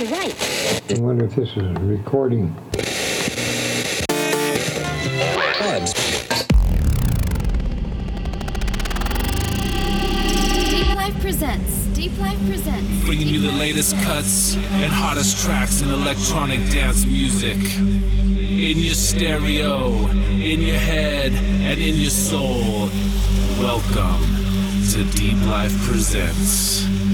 on right. I wonder if this is recording. presents. Deep Life presents. Bringing you the latest cuts and hottest tracks in electronic dance music. In your stereo, in your head, and in your soul. Welcome to Deep Life Presents.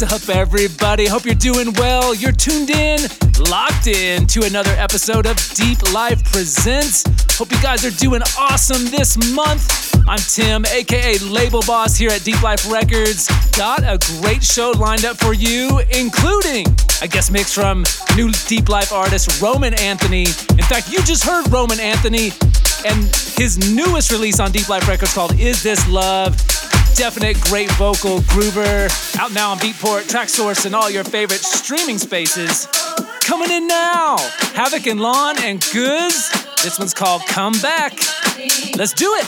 What's up, everybody? Hope you're doing well. You're tuned in, locked in to another episode of Deep Life Presents. Hope you guys are doing awesome this month. I'm Tim, aka Label Boss, here at Deep Life Records. Got a great show lined up for you, including I guess mix from new Deep Life artist Roman Anthony. In fact, you just heard Roman Anthony and his newest release on Deep Life Records called Is This Love? Definite great vocal groover. Out now on Beatport, Traxsource, and all your favorite streaming spaces. Coming in now, Havoc and Lawn and Guz. This one's called Come Back. Let's do it.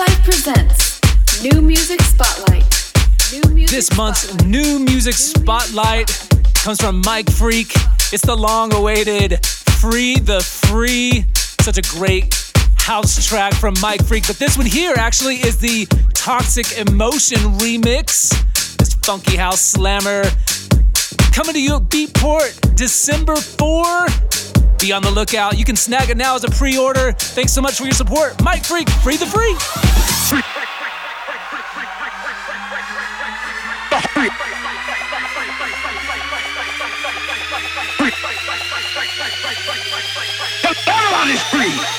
Life presents New Music Spotlight. New music This month's Spotlight. new music spotlight comes from Mike Freak. It's the long awaited Free the Free. Such a great house track from Mike Freak. But this one here actually is the Toxic Emotion remix. This funky house slammer coming to you at Beatport December 4. Be on the lookout. You can snag it now as a pre order. Thanks so much for your support. Mike Freak, free the free. Everybody's free.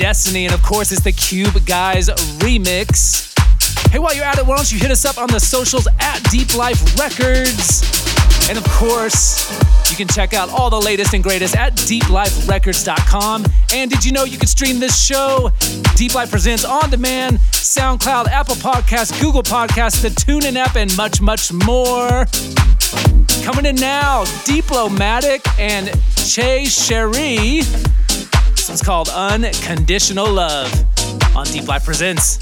Destiny, and of course, it's the Cube Guys remix. Hey, while you're at it, why don't you hit us up on the socials at Deep Life Records? And of course, you can check out all the latest and greatest at deepliferecords.com. And did you know you could stream this show? Deep Life Presents on demand, SoundCloud, Apple Podcasts, Google Podcasts, the TuneIn app, and much, much more. Coming in now, Diplomatic and Che Cherie one's called Unconditional Love on Deep Life Presents.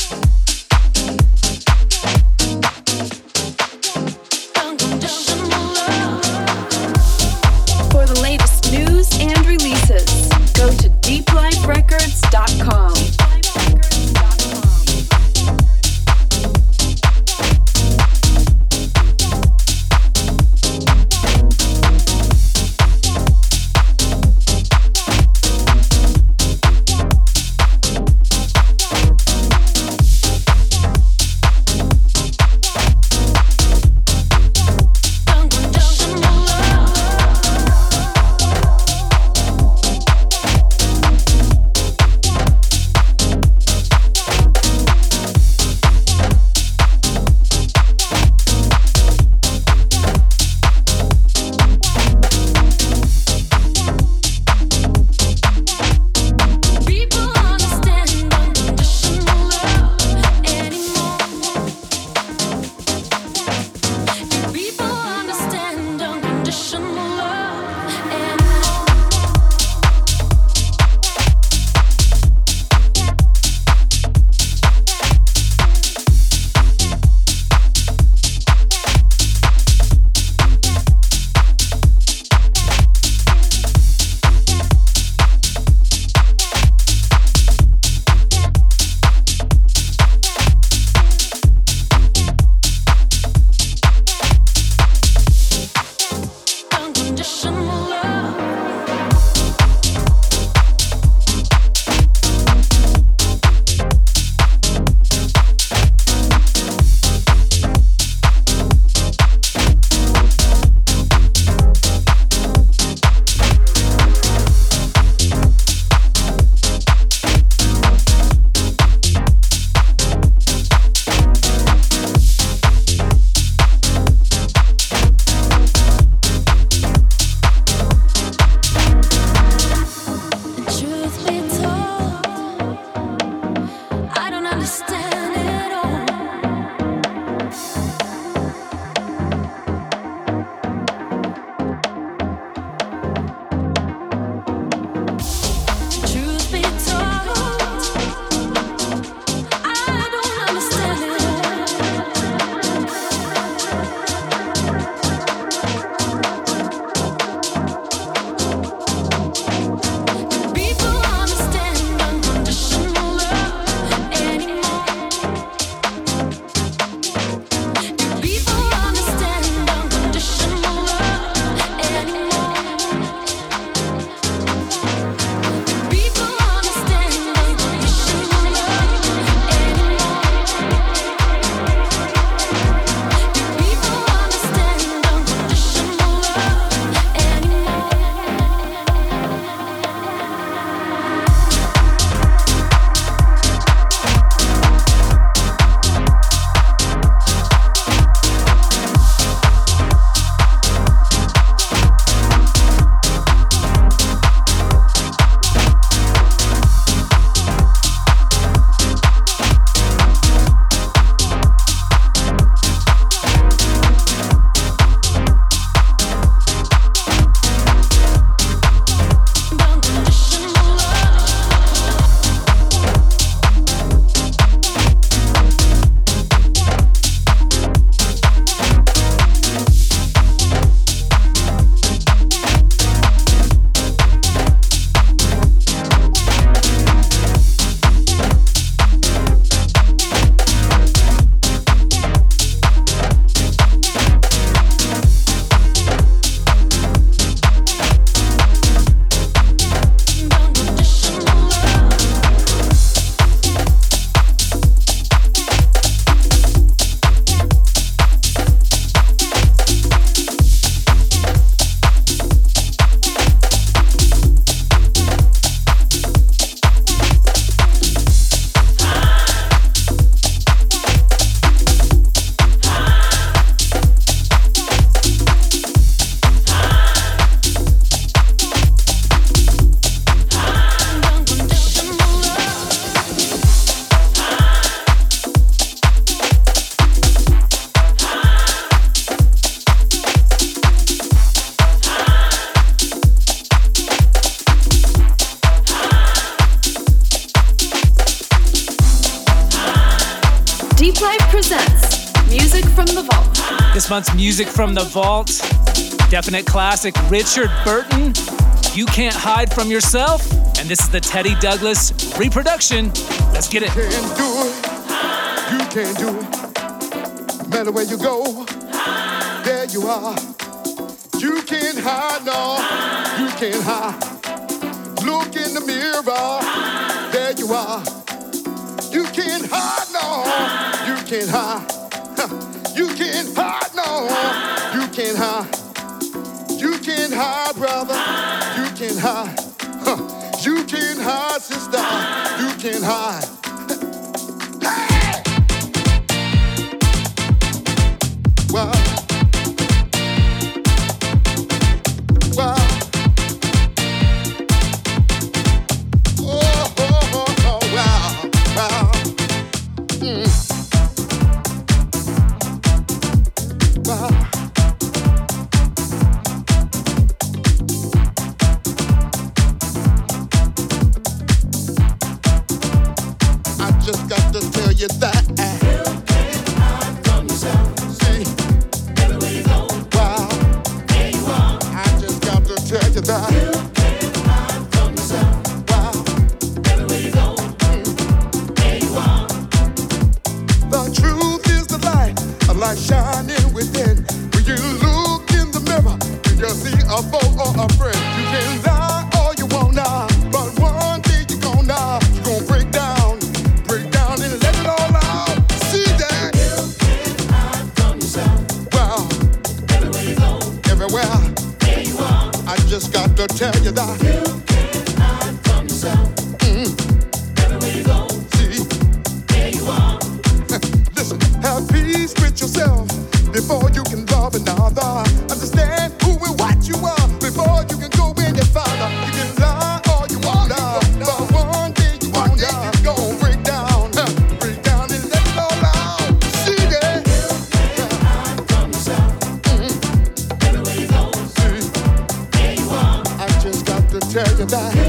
For the latest news and releases, go to deepliferecords.com. month's music from the vault. Definite classic Richard Burton, You Can't Hide From Yourself. And this is the Teddy Douglas reproduction. Let's get it. You can do it. You can do it. No matter where you go, there you are. You can't hide, no. You can't hide. Look in the mirror. There you are. You can't hide, no. You can't hide. You can't hide, no. You can't hide. You can't hide, brother. You can't hide. Huh. You can't hide, sister. You can't hide. 다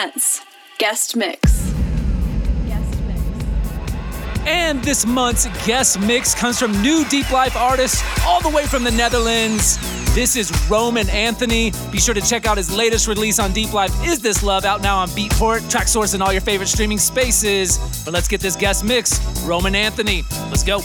presents Guest Mix. And this month's guest mix comes from new Deep Life artists all the way from the Netherlands. This is Roman Anthony. Be sure to check out his latest release on Deep Life, Is This Love, out now on Beatport, Traxsource, and all your favorite streaming spaces. But let's get this guest mix. Roman Anthony. Let's go.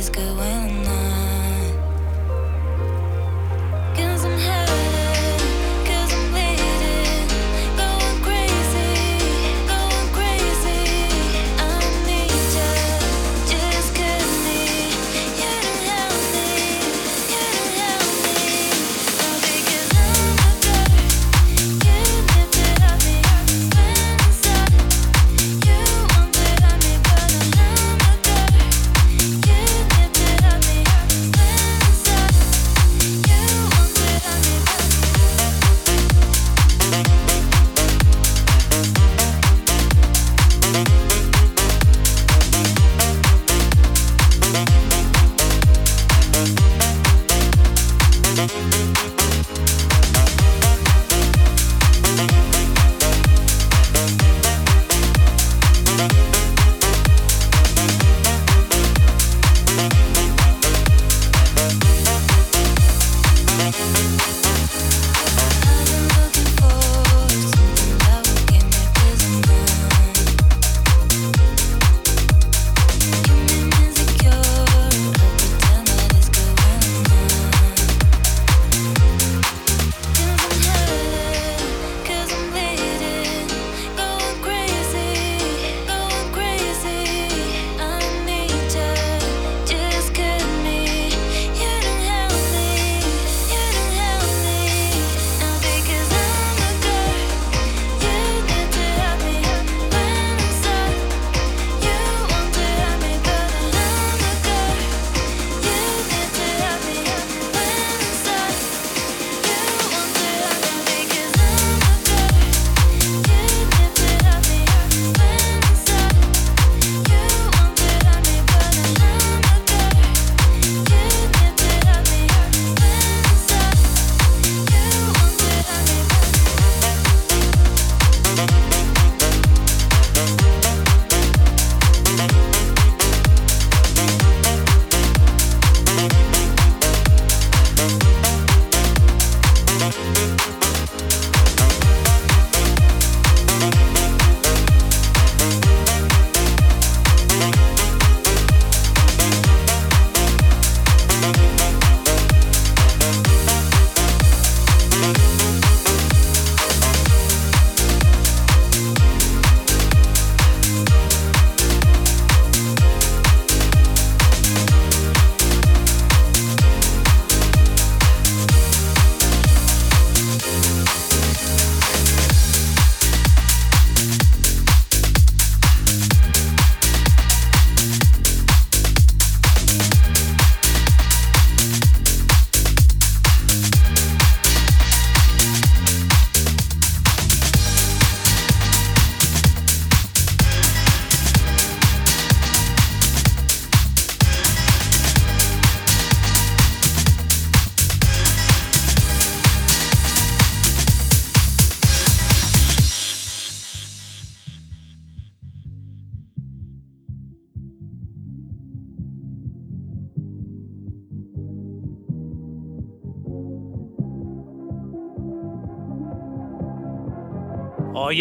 You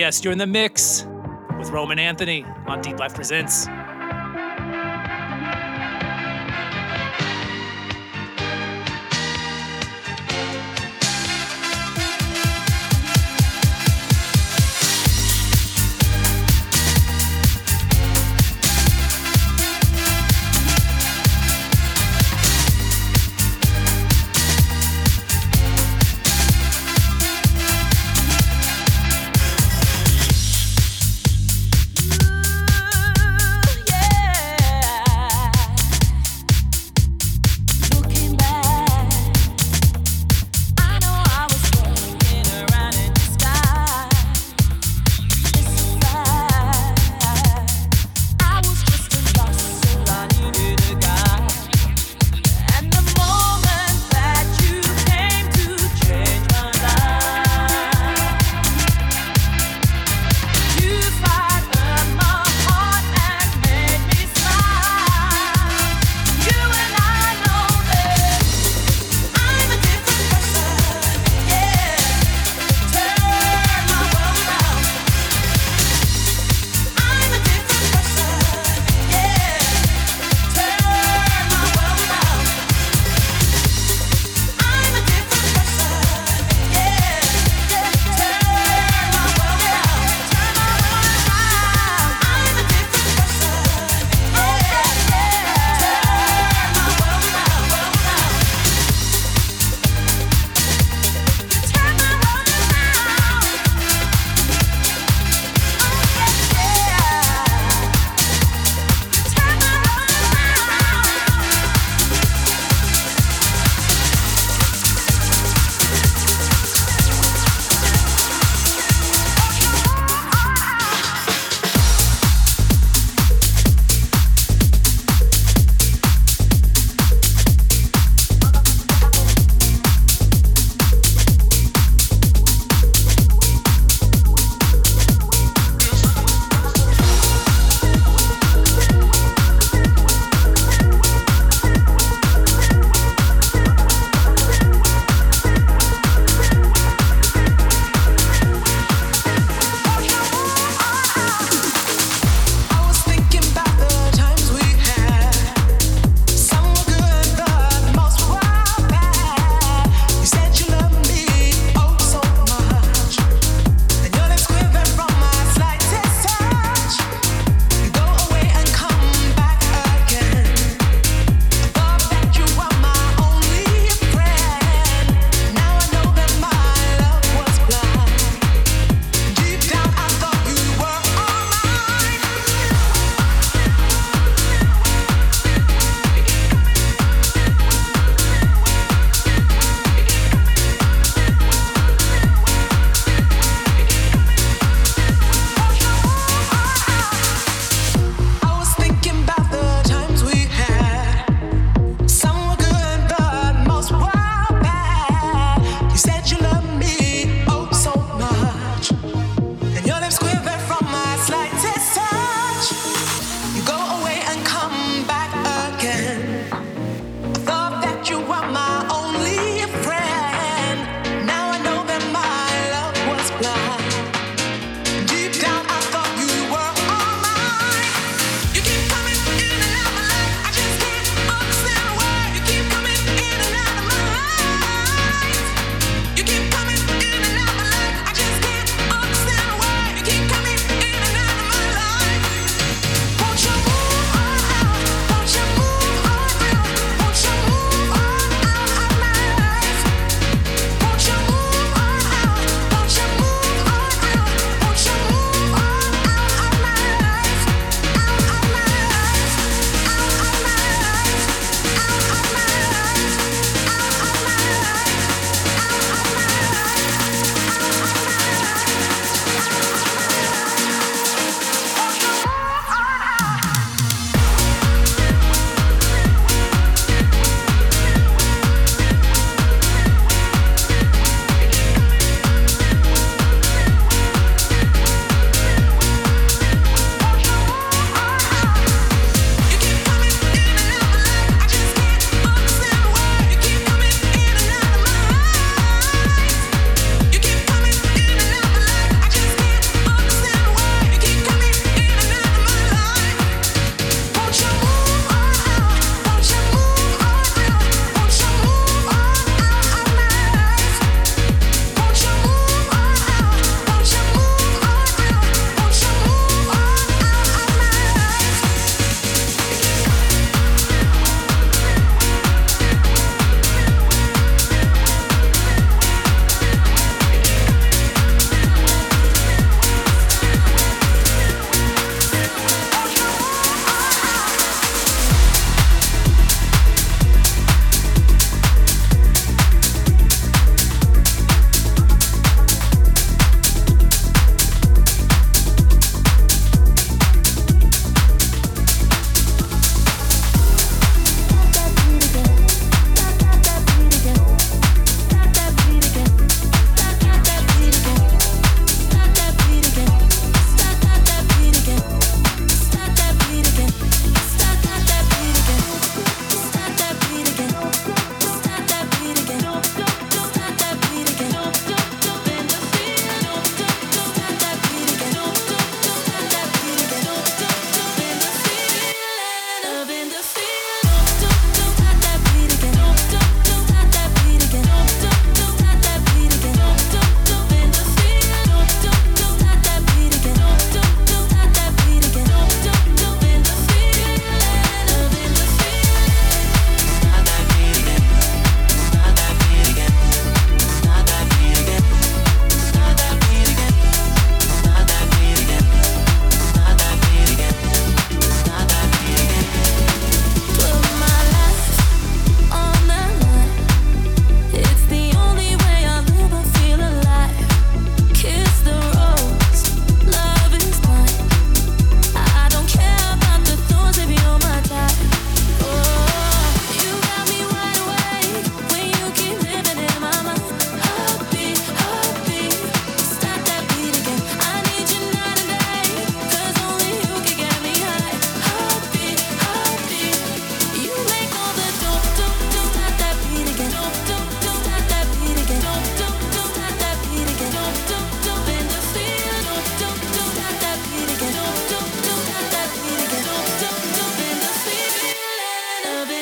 You're in the mix with Roman Anthony on Deep Life Presents.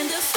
understand.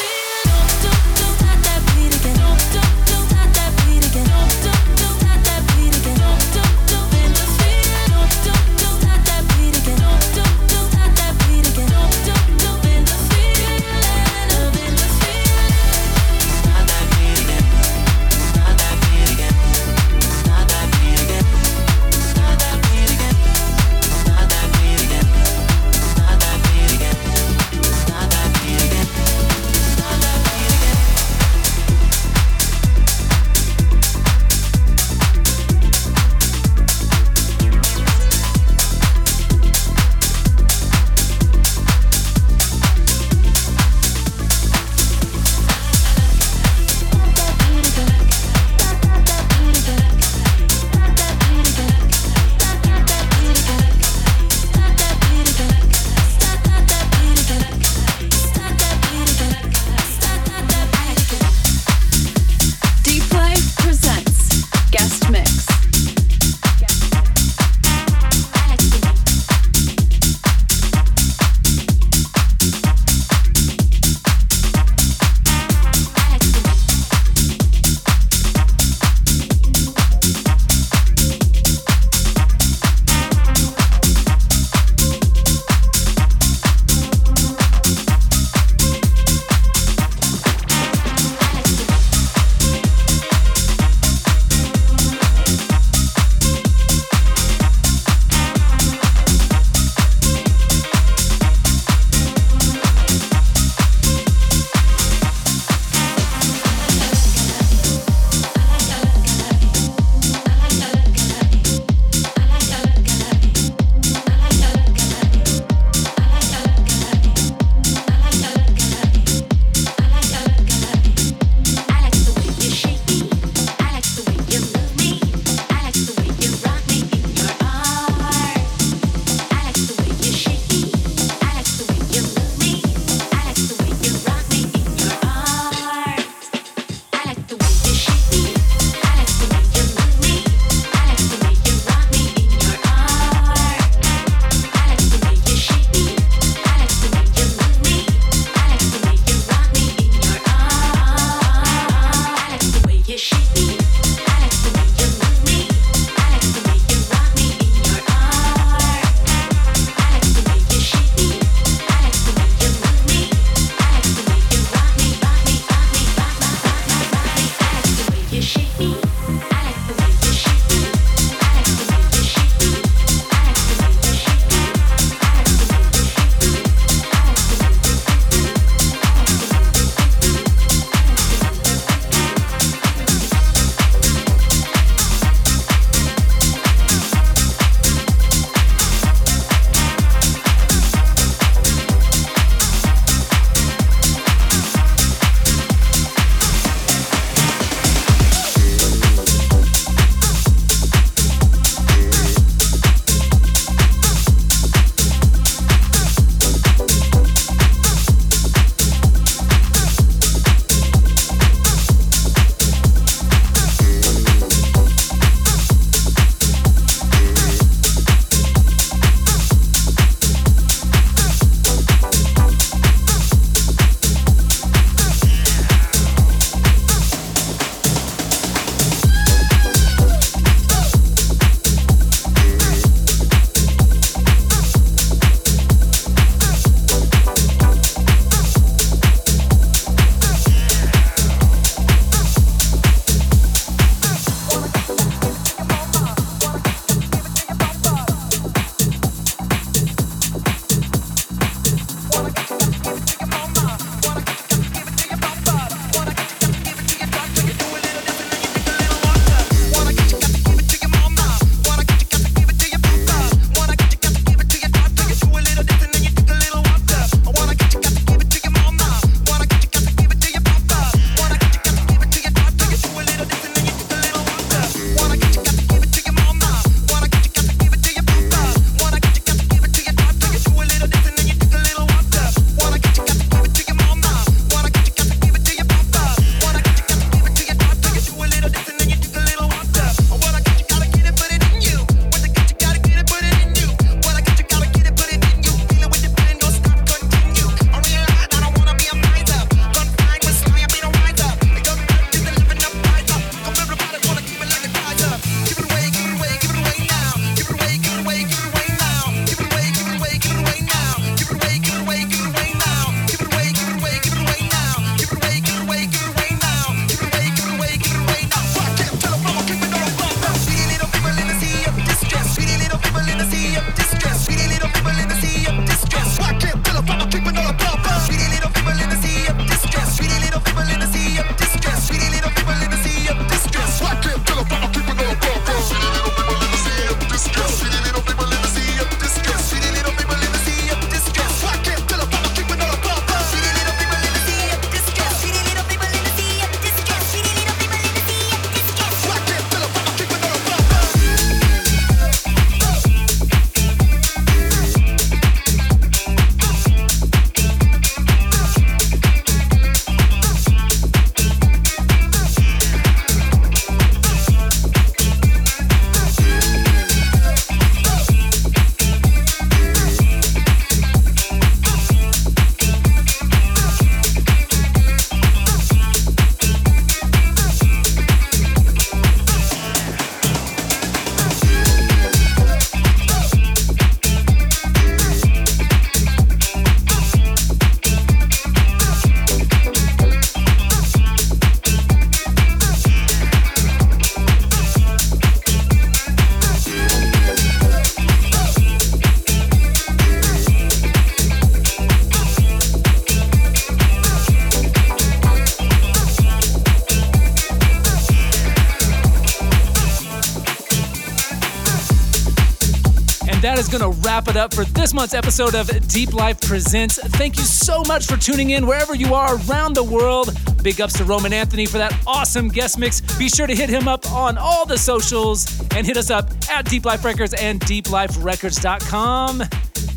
Up for this month's episode of Deep Life Presents. Thank you so much for tuning in wherever you are around the world. Big ups to Roman Anthony for that awesome guest mix. Be sure to hit him up on all the socials and hit us up at Deep Life Records and deepliferecords.com.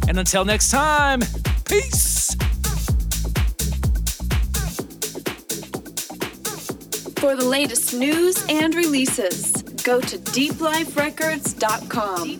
And until next time, peace. For the latest news and releases, go to deepliferecords.com.